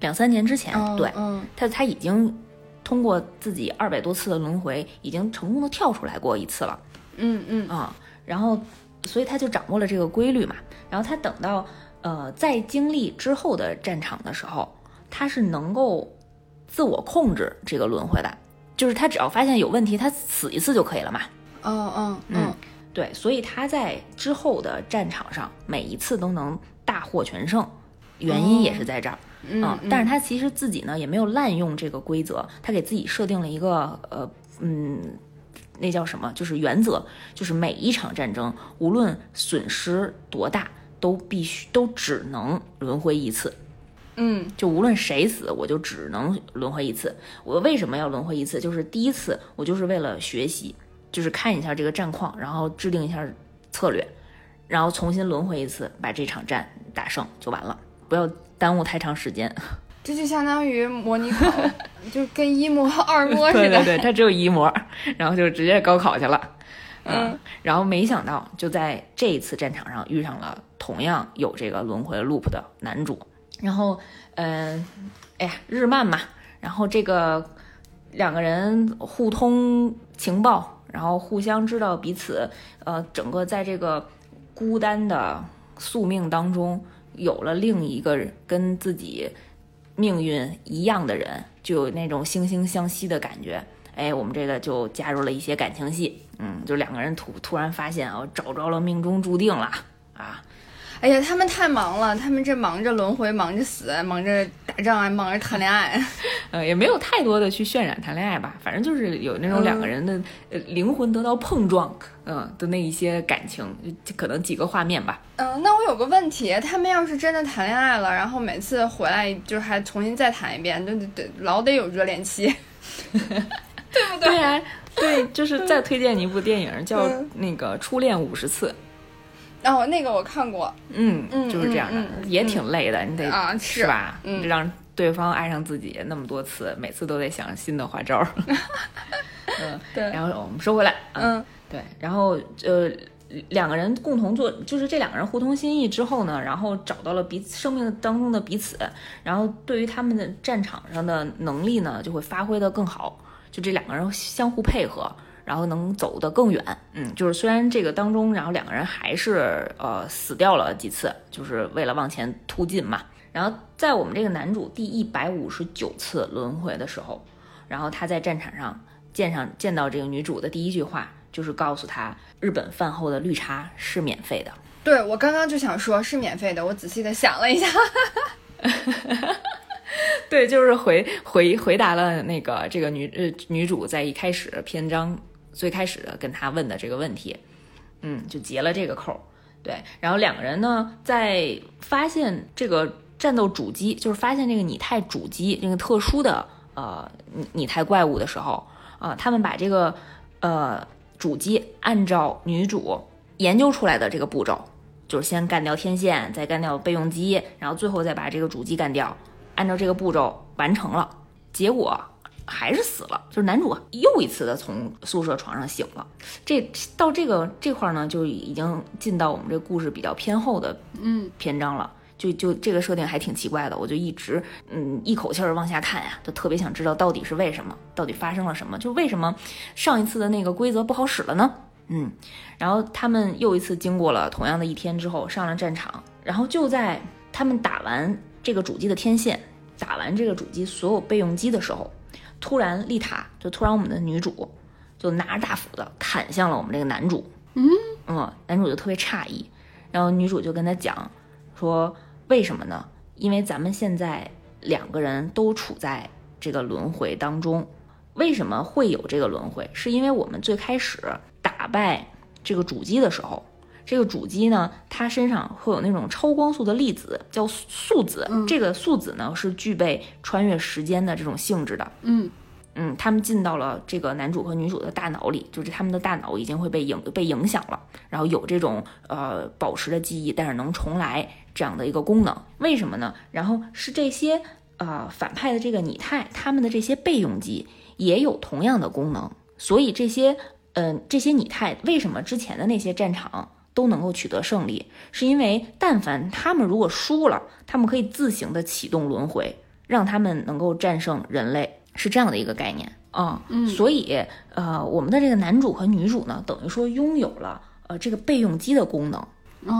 两三年之前，嗯对，嗯。他他已经通过自己二百多次的轮回，已经成功的跳出来过一次了嗯嗯。啊、然后所以他就掌握了这个规律嘛，然后他等到呃在经历之后的战场的时候，他是能够自我控制这个轮回的，就是他只要发现有问题，他死一次就可以了嘛。哦哦嗯。对，所以他在之后的战场上每一次都能大获全胜，原因也是在这儿。嗯啊，但是他其实自己呢也没有滥用这个规则，他给自己设定了一个呃嗯，那叫什么？就是原则，就是每一场战争无论损失多大，都必须都只能轮回一次。嗯就无论谁死，我就只能轮回一次。我为什么要轮回一次？就是第一次我就是为了学习，就是看一下这个战况，然后制定一下策略，然后重新轮回一次，把这场战打胜就完了，不要耽误太长时间。这就相当于模拟考，就跟一模、二模似的。对对对，他只有一模，然后就直接高考去了。嗯，然后没想到就在这一次战场上遇上了同样有这个轮回 loop 的男主。然后，嗯，哎呀，日漫嘛，然后这个两个人互通情报，然后互相知道彼此，呃，整个在这个孤单的宿命当中，有了另一个跟自己命运一样的人，就有那种惺惺相惜的感觉。哎，我们这个就加入了一些感情戏，嗯，就两个人突突然发现哦，找着了命中注定了啊。哎呀，他们太忙了，他们这忙着轮回，忙着死，忙着打仗，忙着谈恋爱，呃，也没有太多的去渲染谈恋爱吧，反正就是有那种两个人的呃灵魂得到碰撞，嗯的那一些感情，就可能几个画面吧。嗯，那我有个问题，他们要是真的谈恋爱了，然后每次回来就还重新再谈一遍，就得老得有热恋期，对不对呀？对，就是 再推荐你一部电影，叫那个《初恋五十次》。哦，那个我看过，嗯嗯，就是这样的，也挺累的，你得啊是吧？嗯，让对方爱上自己那么多次，每次都得想新的花招。嗯，对。然后我们收回来，嗯，对。然后呃，两个人共同做，就是这两个人互通心意之后呢，然后找到了彼此生命当中的彼此，然后对于他们的战场上的能力呢，就会发挥的更好。就这两个人相互配合。然后能走得更远，嗯，就是虽然这个当中，然后两个人还是呃死掉了几次，就是为了往前突进嘛。然后在我们这个男主第一百五十九次轮回的时候，然后他在战场上见上见到这个女主的第一句话就是告诉他，日本饭后的绿茶是免费的。对我刚刚就想说，是免费的。我仔细的想了一下，对，就是回回回答了那个这个女呃女主在一开始篇章。最开始的跟他问的这个问题，嗯，就结了这个扣，对。然后两个人呢，在发现这个战斗主机，就是发现这个拟态主机这个特殊的呃拟拟态怪物的时候，啊，他们把这个呃主机按照女主研究出来的这个步骤，就是先干掉天线，再干掉备用机，然后最后再把这个主机干掉，按照这个步骤完成了，结果。还是死了，就是男主又一次的从宿舍床上醒了。这到这个这块呢，就已经进到我们这故事比较偏后的嗯篇章了。就就这个设定还挺奇怪的，我就一直嗯一口气儿往下看呀，就特别想知道到底是为什么，到底发生了什么，就为什么上一次的那个规则不好使了呢？嗯，然后他们又一次经过了同样的一天之后上了战场，然后就在他们打完这个主机的天线，打完这个主机所有备用机的时候。突然，丽塔就突然，我们的女主就拿着大斧子砍向了我们这个男主。嗯嗯，男主就特别诧异，然后女主就跟他讲说：“为什么呢？因为咱们现在两个人都处在这个轮回当中。为什么会有这个轮回？是因为我们最开始打败这个主机的时候。”这个主机呢，它身上会有那种超光速的粒子，叫素子。这个素子呢，是具备穿越时间的这种性质的。嗯嗯，他们进到了这个男主和女主的大脑里，就是他们的大脑已经会被影被影响了，然后有这种呃保持的记忆，但是能重来这样的一个功能。为什么呢？然后是这些呃反派的这个拟态，他们的这些备用机也有同样的功能。所以这些嗯这些拟态，为什么之前的那些战场？都能够取得胜利，是因为但凡他们如果输了，他们可以自行的启动轮回，让他们能够战胜人类，是这样的一个概念啊。嗯，所以呃，我们的这个男主和女主呢，等于说拥有了呃这个备用机的功能。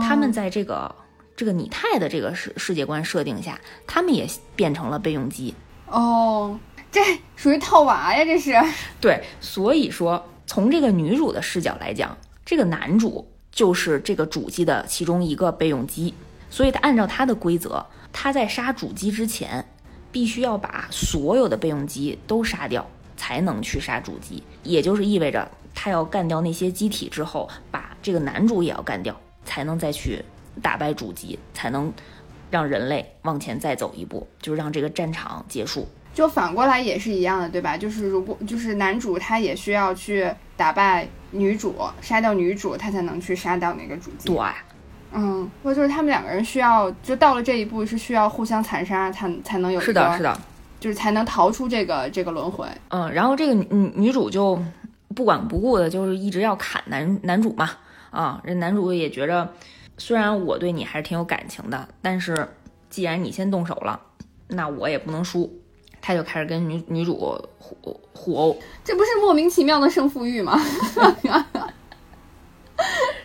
他们在这个这个拟态的这个世世界观设定下，他们也变成了备用机。哦，这属于套娃呀，这是。对，所以说从这个女主的视角来讲，这个男主。就是这个主机的其中一个备用机，所以他按照他的规则，他在杀主机之前，必须要把所有的备用机都杀掉，才能去杀主机。也就是意味着他要干掉那些机体之后，把这个男主也要干掉，才能再去打败主机，才能让人类往前再走一步，就是让这个战场结束。就反过来也是一样的，对吧？就是如果就是男主他也需要去打败女主，杀掉女主，他才能去杀掉那个主机。对，嗯，或者就是他们两个人需要，就到了这一步是需要互相残杀才才能有是的，是的，就是才能逃出这个这个轮回。嗯，然后这个女女主就不管不顾的，就是一直要砍男男主嘛。啊，这男主也觉着，虽然我对你还是挺有感情的，但是既然你先动手了，那我也不能输。他就开始跟女女主互互殴，这不是莫名其妙的胜负欲吗？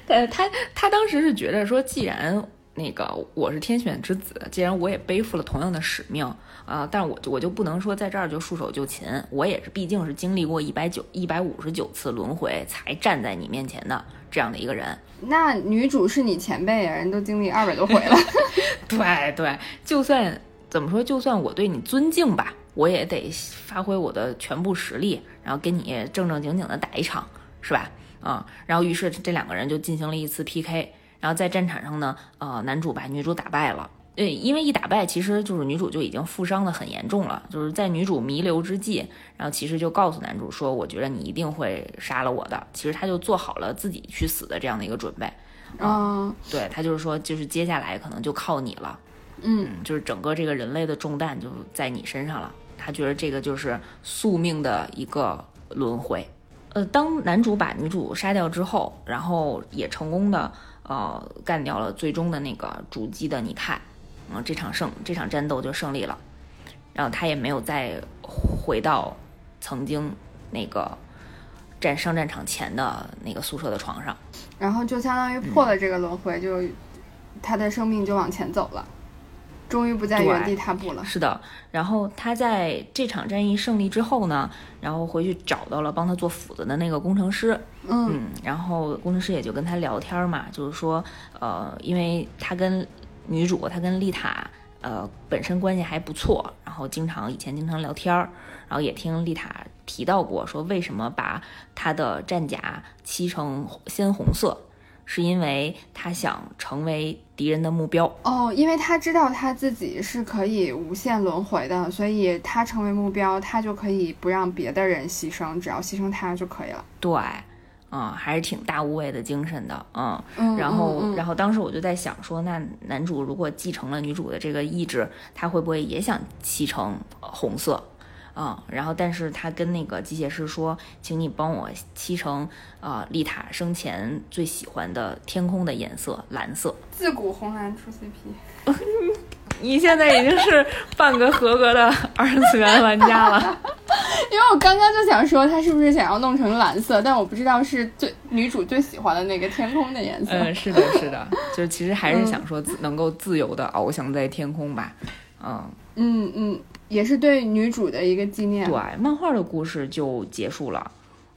呃，他他当时是觉得说，既然那个我是天选之子，既然我也背负了同样的使命啊，但是我就我就不能说在这儿就束手就擒，我也是毕竟是经历过一百九一百五十九次轮回才站在你面前的这样的一个人。那女主是你前辈呀，人都经历二百多回了。对对，就算怎么说，就算我对你尊敬吧，我也得发挥我的全部实力，然后跟你正正经经的打一场，是吧？啊，然后于是这两个人就进行了一次 PK，然后在战场上呢，呃，男主把女主打败了。对，因为一打败，其实就是女主就已经负伤的很严重了。就是在女主弥留之际，然后其实就告诉男主说：“我觉得你一定会杀了我的。”其实他就做好了自己去死的这样的一个准备。嗯，对他就是说，就是接下来可能就靠你了。嗯，就是整个这个人类的重担就在你身上了。他觉得这个就是宿命的一个轮回。呃，当男主把女主杀掉之后，然后也成功的呃干掉了最终的那个主机的尼凯，嗯，这场胜这场战斗就胜利了。然后他也没有再回到曾经那个战上战场前的那个宿舍的床上，然后就相当于破了这个轮回，就他的生命就往前走了。终于不在原地踏步了。是的，然后他在这场战役胜利之后呢，然后回去找到了帮他做斧子的那个工程师。嗯，然后工程师也就跟他聊天嘛，就是说，呃，因为他跟女主，他跟丽塔，呃，本身关系还不错，然后经常以前经常聊天儿，然后也听丽塔提到过，说为什么把他的战甲漆成鲜红色。是因为他想成为敌人的目标哦，因为他知道他自己是可以无限轮回的，所以他成为目标，他就可以不让别的人牺牲，只要牺牲他就可以了。对，嗯，还是挺大无畏的精神的，嗯。然后，然后当时我就在想说，那男主如果继承了女主的这个意志，他会不会也想继承红色？啊，然后，但是他跟那个机械师说，请你帮我漆成，呃，丽塔生前最喜欢的天空的颜色，蓝色。自古红蓝出 CP，你现在已经是半个合格的二次元玩家了。因为我刚刚就想说，他是不是想要弄成蓝色，但我不知道是最女主最喜欢的那个天空的颜色。嗯，是的，是的，就是其实还是想说自能够自由的翱翔在天空吧。嗯嗯嗯。也是对女主的一个纪念。对，漫画的故事就结束了，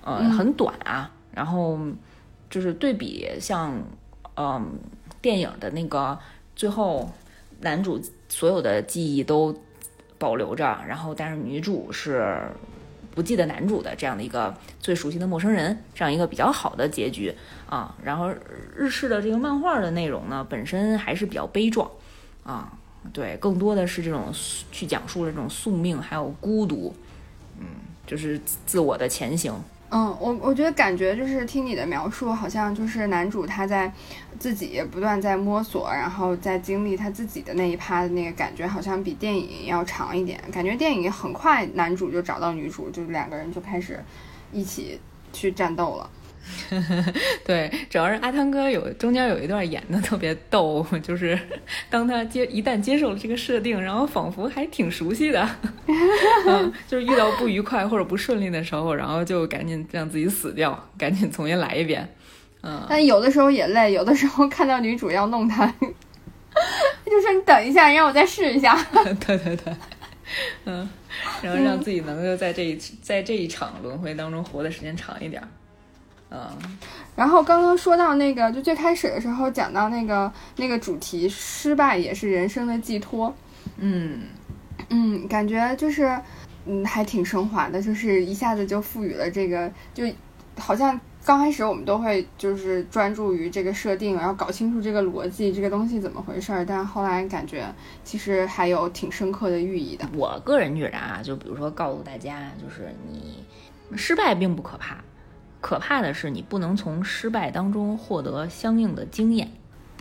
呃，很短啊。然后就是对比像，嗯，电影的那个最后，男主所有的记忆都保留着，然后但是女主是不记得男主的这样的一个最熟悉的陌生人，这样一个比较好的结局啊。然后日式的这个漫画的内容呢，本身还是比较悲壮啊。对，更多的是这种去讲述这种宿命，还有孤独，嗯，就是自我的前行。嗯，我我觉得感觉就是听你的描述，好像就是男主他在自己不断在摸索，然后在经历他自己的那一趴的那个感觉，好像比电影要长一点。感觉电影很快，男主就找到女主，就两个人就开始一起去战斗了。对，主要是阿汤哥有中间有一段演的特别逗，就是 当他接一旦接受了这个设定，然后仿佛还挺熟悉的，嗯，就是遇到不愉快或者不顺利的时候，然后就赶紧让自己死掉，赶紧重新来一遍，嗯。但有的时候也累，有的时候看到女主要弄他，就说你等一下，让我再试一下。对对对，嗯，然后让自己能够在这一在这一场轮回当中活的时间长一点。嗯，然后刚刚说到那个，就最开始的时候讲到那个那个主题，失败也是人生的寄托。嗯嗯，感觉就是嗯还挺升华的，就是一下子就赋予了这个，就好像刚开始我们都会就是专注于这个设定，然后搞清楚这个逻辑，这个东西怎么回事儿，但是后来感觉其实还有挺深刻的寓意的。我个人觉得啊，就比如说告诉大家，就是你失败并不可怕。可怕的是，你不能从失败当中获得相应的经验。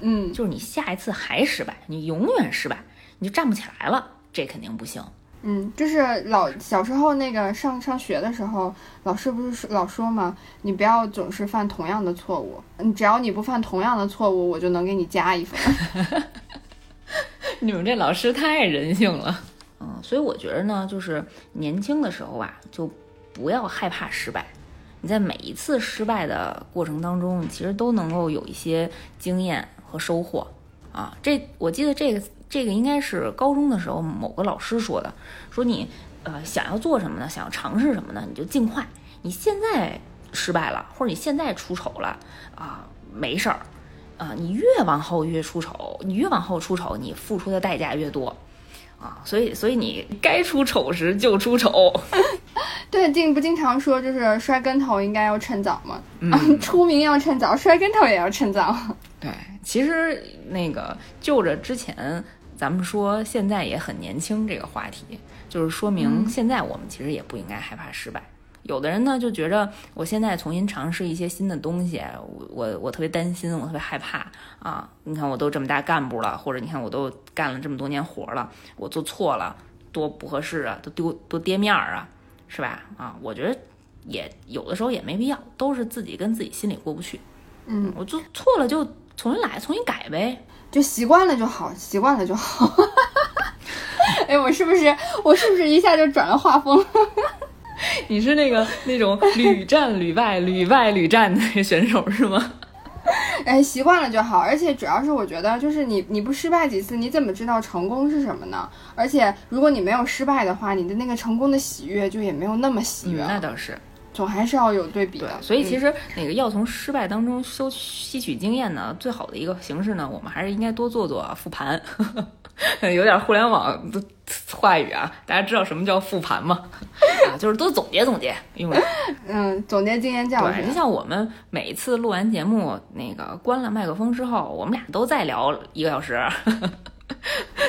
嗯，就是你下一次还失败，你永远失败，你就站不起来了，这肯定不行。嗯，就是老小时候那个上上学的时候，老师不是老说嘛，你不要总是犯同样的错误，你只要你不犯同样的错误，我就能给你加一分。你们这老师太人性了，嗯，所以我觉得呢，就是年轻的时候啊，就不要害怕失败。你在每一次失败的过程当中，其实都能够有一些经验和收获啊。这我记得这个这个应该是高中的时候某个老师说的，说你呃想要做什么呢？想要尝试什么呢？你就尽快。你现在失败了，或者你现在出丑了啊，没事儿啊。你越往后越出丑，你越往后出丑，你付出的代价越多啊。所以所以你该出丑时就出丑。对，经不经常说就是摔跟头应该要趁早嘛？嗯 出名要趁早，摔跟头也要趁早。对，其实那个就着之前咱们说现在也很年轻这个话题，就是说明嗯现在我们其实也不应该害怕失败。有的人呢就觉着我现在重新尝试一些新的东西，我我我特别担心，我特别害怕啊！你看我都这么大干部了，或者你看我都干了这么多年活了，我做错了多不合适啊，都丢多跌面儿啊，是吧？啊，我觉得也有的时候也没必要，都是自己跟自己心里过不去。嗯，我做错了就重新来，重新改呗。就习惯了就好，习惯了就好。哎，我是不是我是不是一下就转了画风？你是那个那种屡战屡败、屡败屡战的选手是吗？哎，习惯了就好。而且主要是我觉得，就是你你不失败几次，你怎么知道成功是什么呢？而且如果你没有失败的话，你的那个成功的喜悦就也没有那么喜悦了。那倒是。总还是要有对比的。所以其嗯实那个要从失败当中收吸取经验呢，最好的一个形式呢，我们还是应该多做做复盘，有点互联网的话语啊，大家知道什么叫复盘吗？啊，就是多总结总结，因为嗯，总结经验教训，就训。像我们每一次录完节目，那个关了麦克风之后，我们俩都在聊一个小时，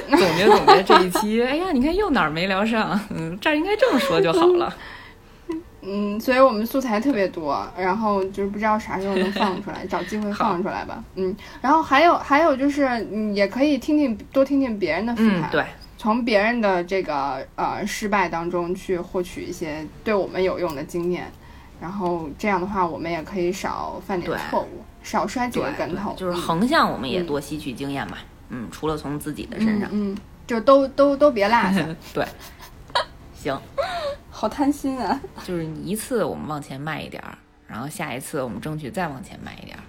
总结总结这一期。哎呀，你看又哪儿没聊上？嗯，这儿应该这么说就好了。嗯，所以我们素材特别多，然后就是不知道啥时候能放出来，找机会放出来吧。嗯，然后还有还有就是，嗯，也可以听听多听听别人的复嗯，盘，对，从别人的这个呃失败当中去获取一些对我们有用的经验，然后这样的话，我们也可以少犯点错误，少摔几个跟头，就是嗯。横向我们也嗯多吸取经验嘛。嗯，除了从自己的身上，嗯，嗯就都都都别落下，对，行，好贪心啊。就是你一次我们往前迈一点儿，然后下一次我们争取再往前迈一点儿。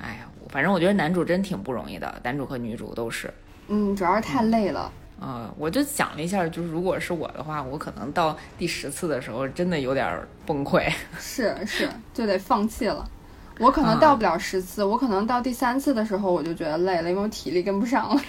哎呀，反正我觉得男主真挺不容易的，男主和女主都是。嗯，主要是太累了。啊、我就想了一下，就是如果是我的话，我可能到第十次的时候，真的有点儿崩溃。是是，就得放弃了。我可能到不了十次，我可能到第三次的时候我就觉得累了，因为我体力跟不上了。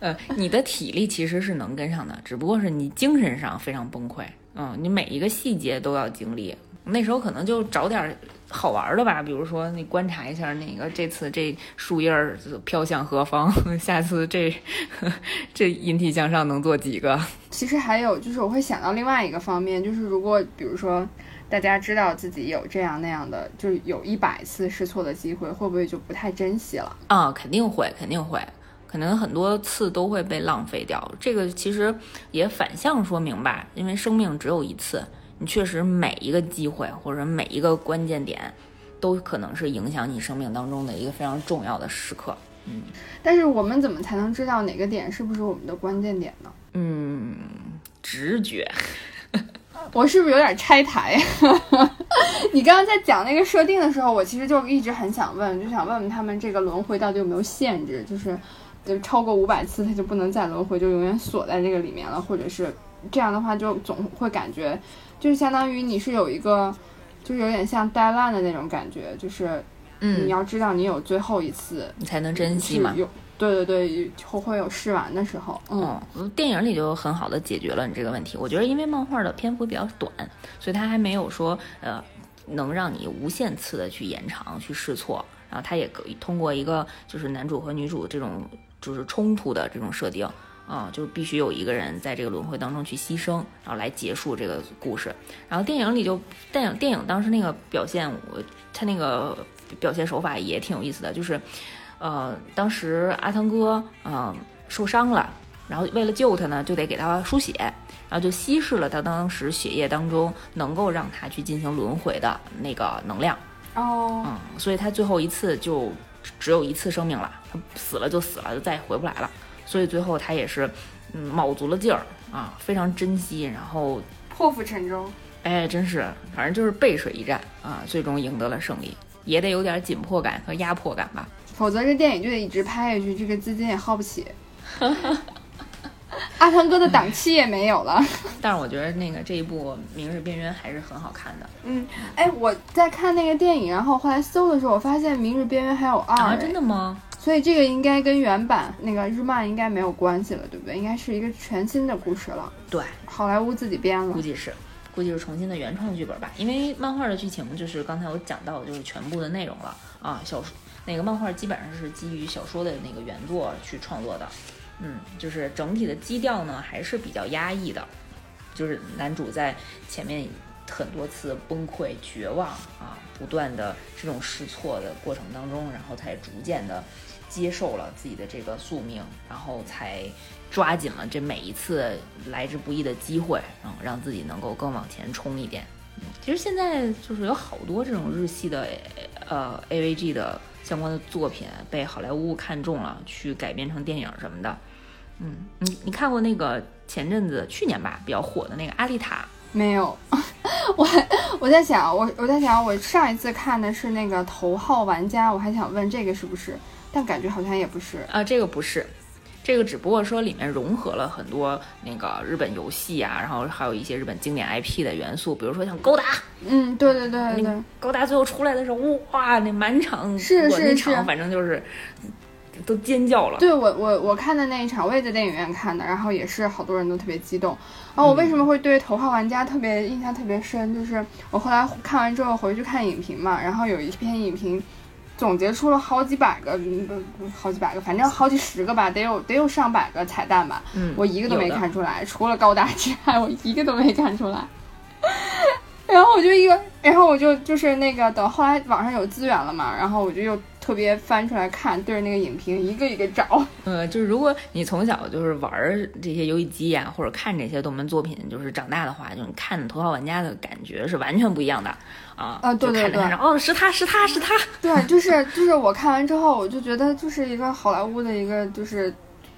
呃，你的体力其实是能跟上的，只不过是你精神上非常崩溃。嗯，你每一个细节都要经历。那时候可能就找点儿好玩儿的吧，比如说你观察一下那个这次这树叶儿飘向何方，下次这 这引体向上能做几个？其实还有就是，我会想到另外一个方面，就是如果比如说大家知道自己有这样那样的，就是有一百次试错的机会，会不会就不太珍惜了？啊，肯定会，肯定会，可能很多次都会被浪费掉。这个其实也反向说明吧，因为生命只有一次，你确实每一个机会或者每一个关键点，都可能是影响你生命当中的一个非常重要的时刻。嗯但是我们怎么才能知道哪个点是不是我们的关键点呢？嗯，直觉，我是不是有点拆台？你刚刚在讲那个设定的时候，我其实就一直很想问，就想问问他们这个轮回到底有没有限制，就是就超过五百次它就不能再轮回，就永远锁在这个里面了，或者是这样的话就总会感觉就是相当于你是有一个就是有点像呆烂的那种感觉，就是嗯你嗯，要知道你有最后一次你才能珍惜嘛。有对对对，后会有试完的时候，嗯。嗯，电影里就很好的解决了你这个问题。我觉得因为漫画的篇幅比较短，所以它还没有说呃能让你无限次的去延长去试错，然后它也可以通过一个就是男主和女主这种就是冲突的这种设定。啊、就是必须有一个人在这个轮回当中去牺牲，然后来结束这个故事。然后电影里就电影电影当时那个表现，我他那个表现手法也挺有意思的，就是呃，当时阿汤哥嗯、受伤了，然后为了救他呢，就得给他输血，然后就稀释了他当时血液当中能够让他去进行轮回的那个能量。哦，嗯，所以他最后一次就只只有一次生命了，他死了就死了，就再也回不来了。所以最后他也是，嗯，卯足了劲儿啊，非常珍惜，然后破釜沉舟。哎，真是，反正就是背水一战啊，最终赢得了胜利，也得有点紧迫感和压迫感吧。否则这电影就得一直拍下去，这个资金也耗不起。阿汤哥的档期也没有了。但是我觉得那个这一部《明日边缘》还是很好看的嗯，哎，我在看那个电影，然后后来搜的时候，我发现《明日边缘》还有二、啊，哎真的吗？所以这个应该跟原版那个日漫应该没有关系了，对不对？应该是一个全新的故事了，对，好莱坞自己编了估。计是，估计是重新的原创剧本吧。因为漫画的剧情就是刚才我讲到的，就是全部的内容了啊。小说那个漫画基本上是基于小说的那个原作去创作的，嗯，就是整体的基调呢还是比较压抑的，就是男主在前面很多次崩溃、绝望啊，不断的这种试错的过程当中，然后才逐渐的接受了自己的这个宿命，然后才抓紧了这每一次来之不易的机会，然后让自己能够更往前冲一点。其实现在就是有好多这种日系的呃 AVG 的相关的作品被好莱坞看中了，去改编成电影什么的。嗯，你你看过那个前阵子去年吧比较火的那个《阿丽塔》？没有，我我在想，我我在想，我上一次看的是那个《头号玩家》，我还想问这个是不是，但感觉好像也不是。啊，这个不是，这个只不过说里面融合了很多那个日本游戏啊，然后还有一些日本经典 IP 的元素，比如说像高达，嗯，对对对对对，勾搭最后出来的时候，哇，那满场是是场是反正就是都尖叫了。对我我我看的那一场，我也在电影院看的，然后也是好多人都特别激动。然后我为什么会对《头号玩家》特别印象特别深，就是我后来看完之后回去看影评嘛，然后有一篇影评总结出了好几百个，嗯好几百个，反正好几十个吧，得有得有上百个彩蛋吧，嗯，我一个都没看出来，除了高达之外，我一个都没看出来。然后我就一个，然后我就就是那个等后来网上有资源了嘛，然后我就又特别翻出来看，对着那个影评一个一个找。呃，就是如果你从小就是玩儿这些游戏机呀、或者看这些动漫作品，就是长大的话，就你看《头号玩家》的感觉是完全不一样的啊！啊对看着对看着哦，是他是他是他，对，就是就是我看完之后，我就觉得就是一个好莱坞的一个就是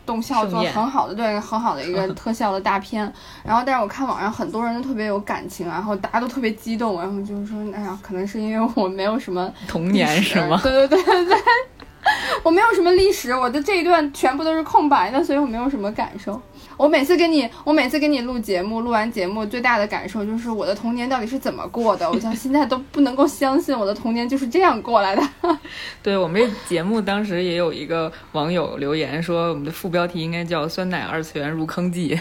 动效做很好的，对，很好的一个 特效的大片。然后，但是我看网上很多人都特别有感情，然后大家都特别激动，然后就是说，哎呀，可能是因为我没有什么童年历史是吗？对对对对对，我没有什么历史，我的这一段全部都是空白的，所以我没有什么感受。我每次跟你，我每次跟你录节目，录完节目最大的感受就是我的童年到底是怎么过的，我到现在都不能够相信我的童年就是这样过来的。对我们这节目当时也有一个网友留言说，我们的副标题应该叫“酸奶二次元入坑记”，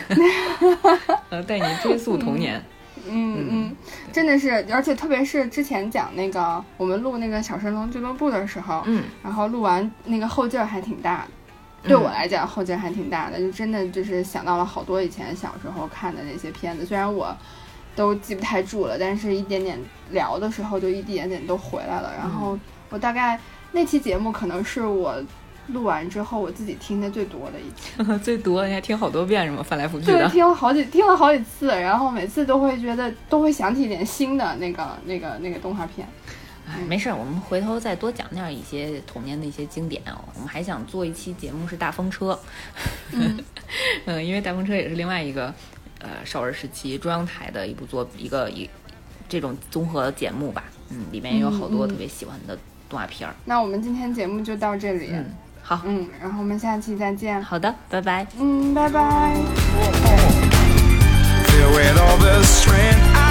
呃，带你追溯童年。嗯嗯，真的是，而且特别是之前讲那个我们录那个小神龙俱乐部的时候，嗯，然后录完那个后劲儿还挺大的。对我来讲，后劲还挺大的，就真的就是想到了好多以前小时候看的那些片子，虽然我都记不太住了，但是一点点聊的时候就一点点都回来了。然后我大概那期节目可能是我录完之后我自己听的最多的一期。最多你还听好多遍是吗？翻来覆去对，的。听了好几听了好几次，然后每次都会觉得都会想起一点新的那个那个那个动画片。哎，没事儿，我们回头再多讲讲一些童年的一些经典哦。我们还想做一期节目是大风车，嗯 嗯，因为大风车也是另外一个呃少儿时期中央台的一部作一个一这种综合节目吧，嗯，里面也有好多特别喜欢的动画片儿。那我们今天节目就到这里，嗯，好，嗯，然后我们下期再见，好的，拜拜。嗯，拜拜。Filled with all the strength I